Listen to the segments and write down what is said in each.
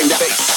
feeling that bass.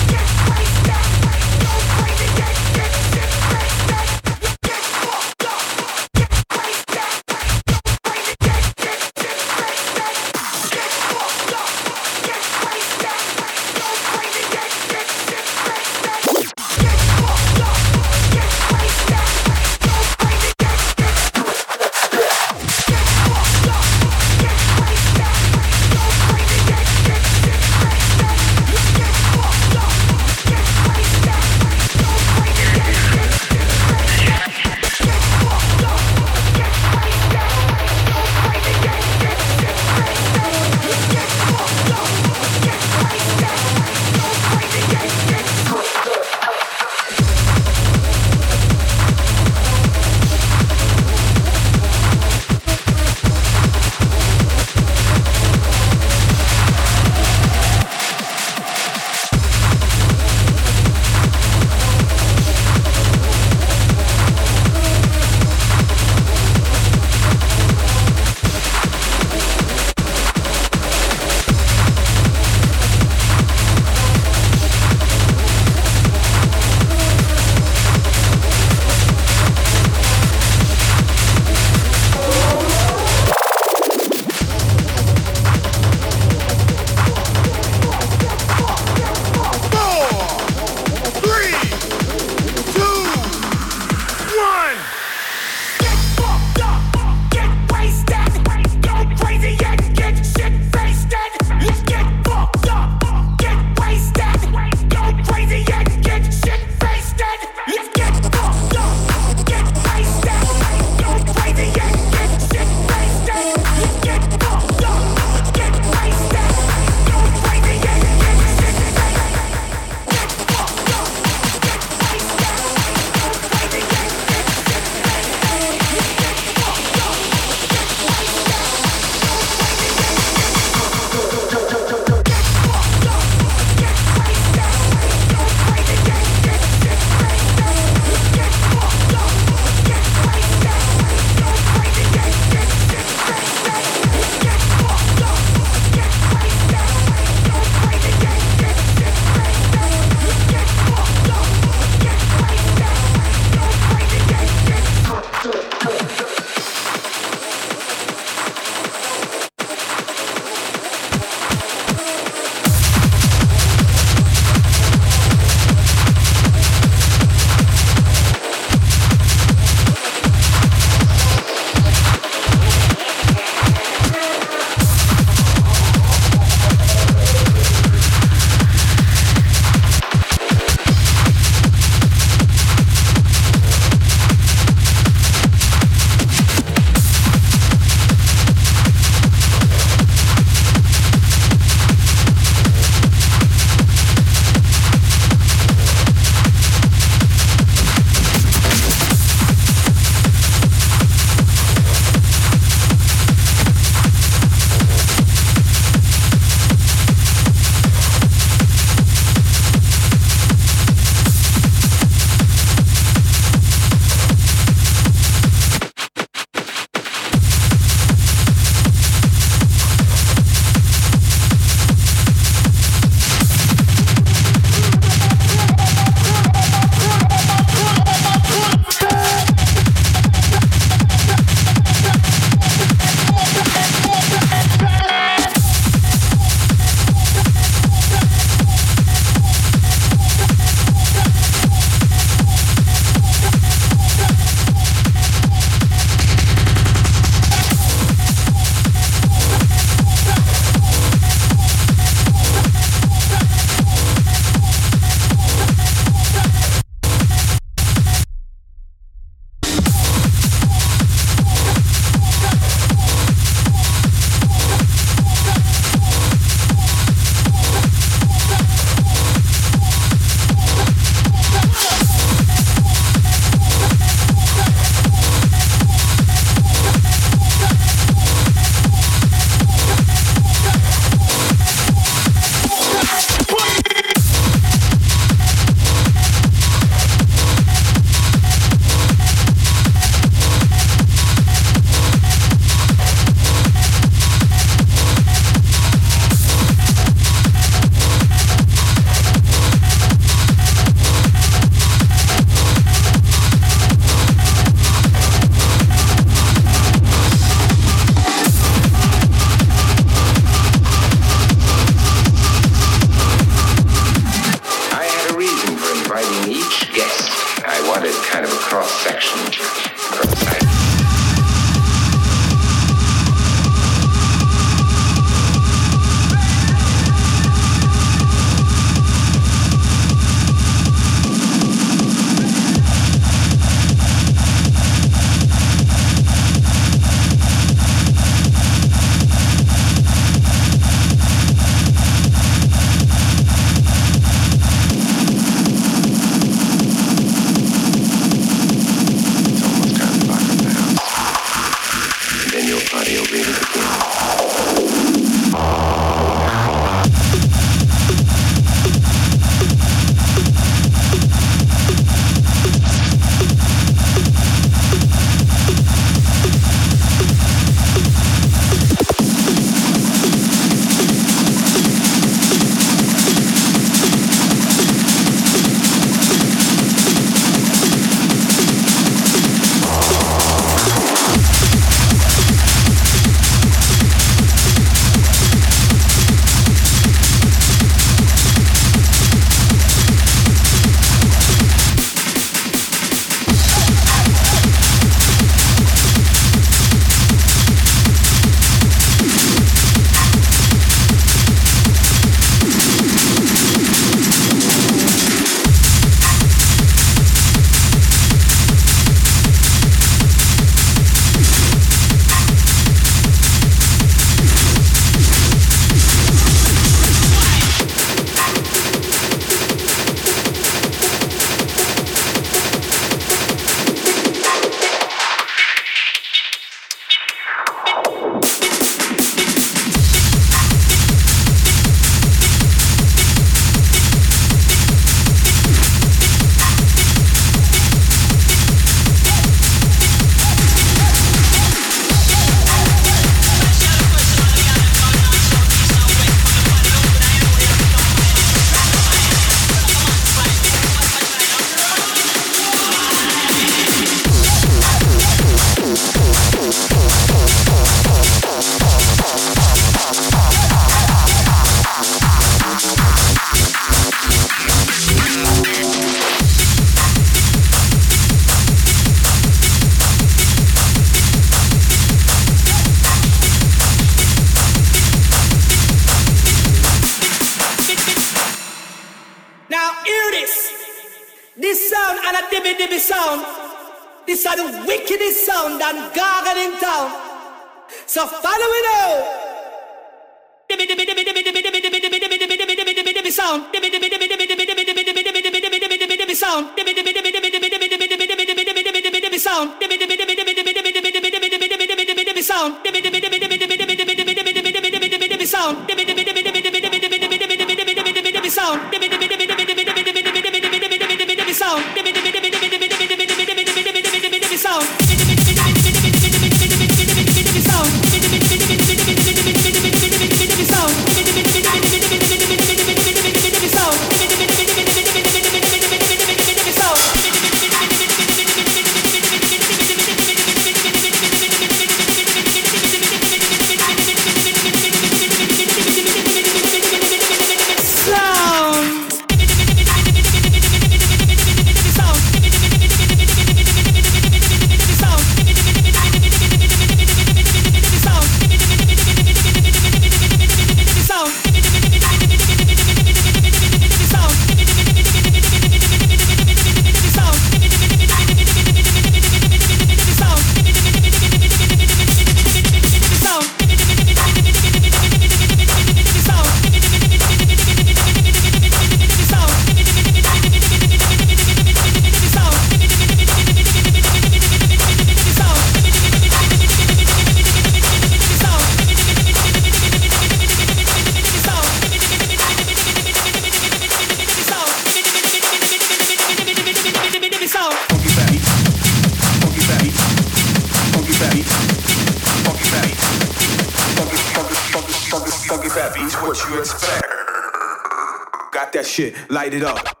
Light it up.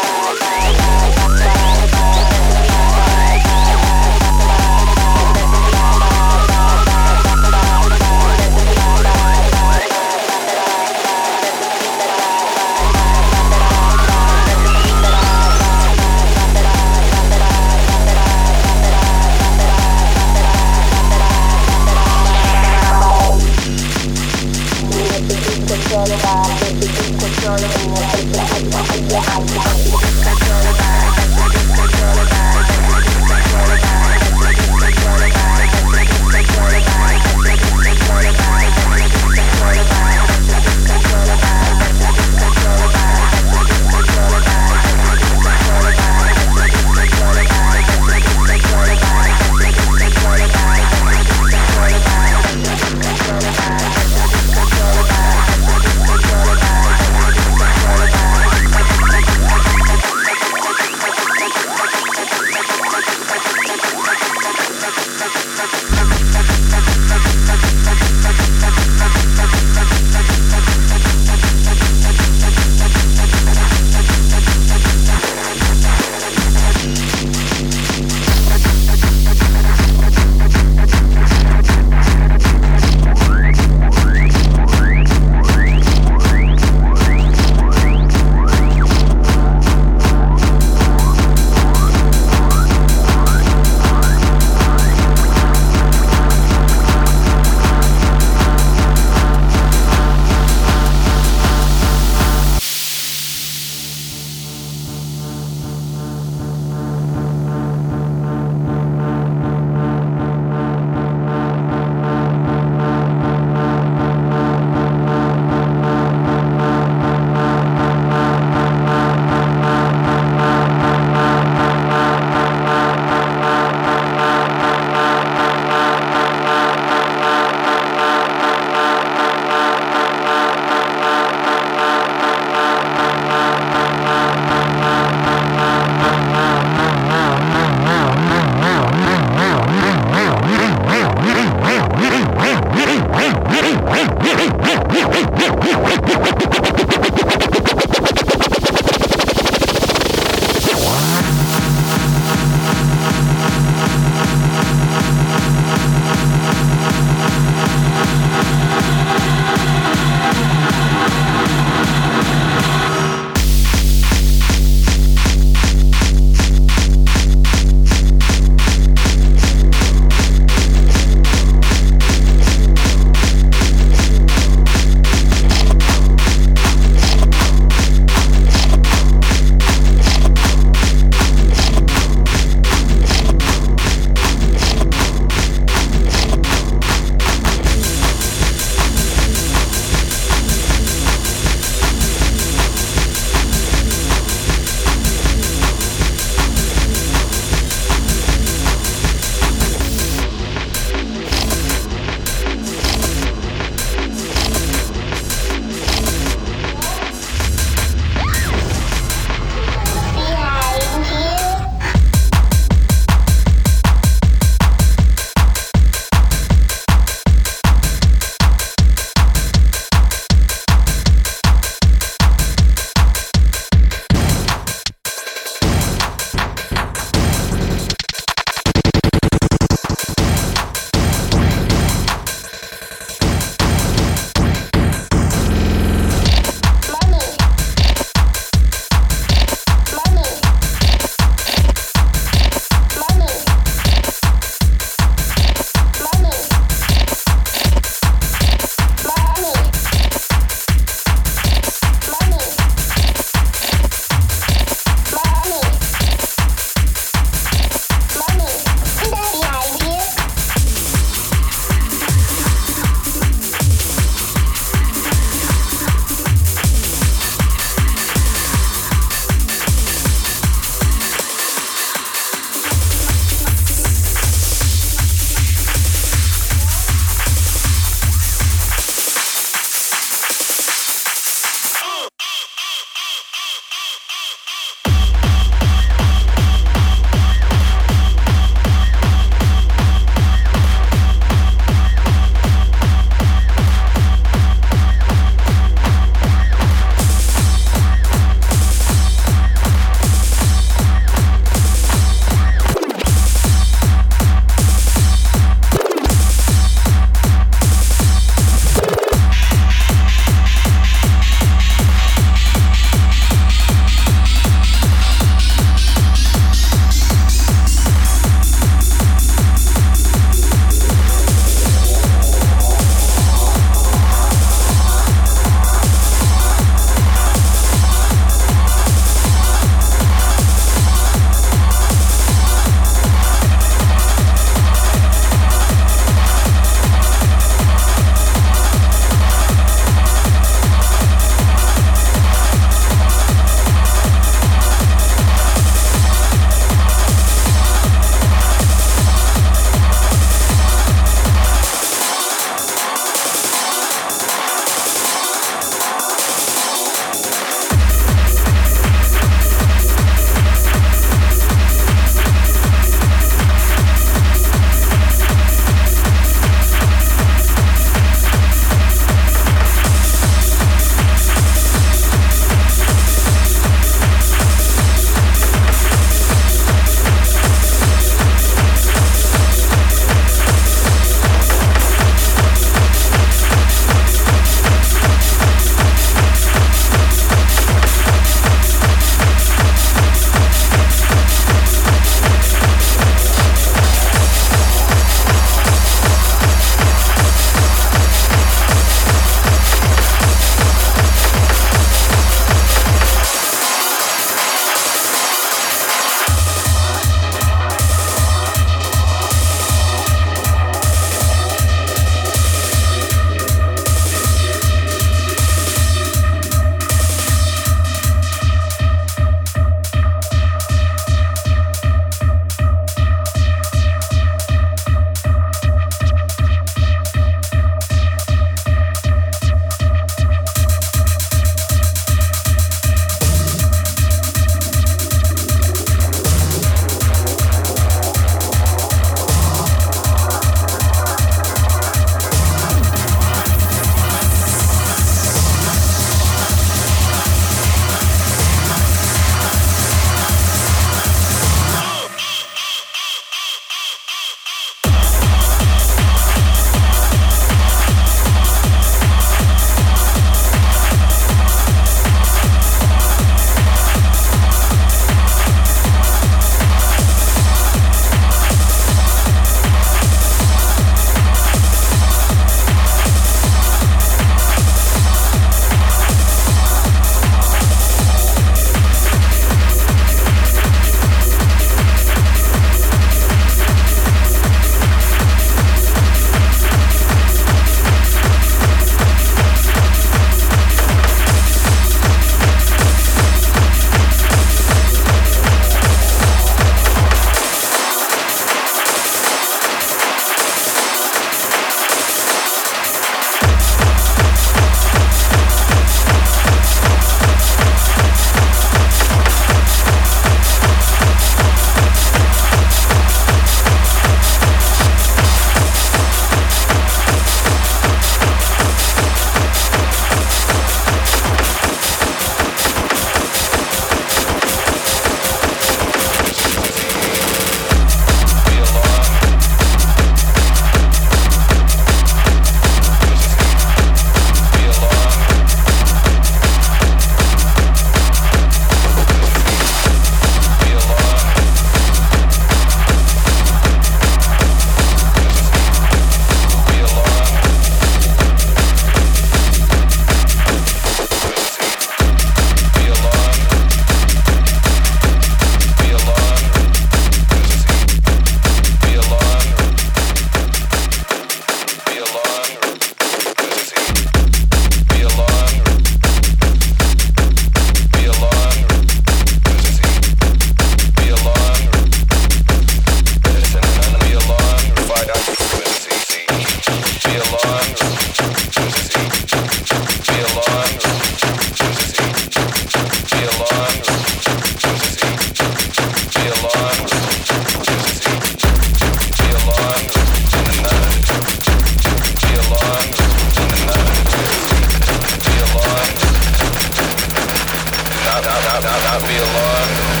not, not, not be alone.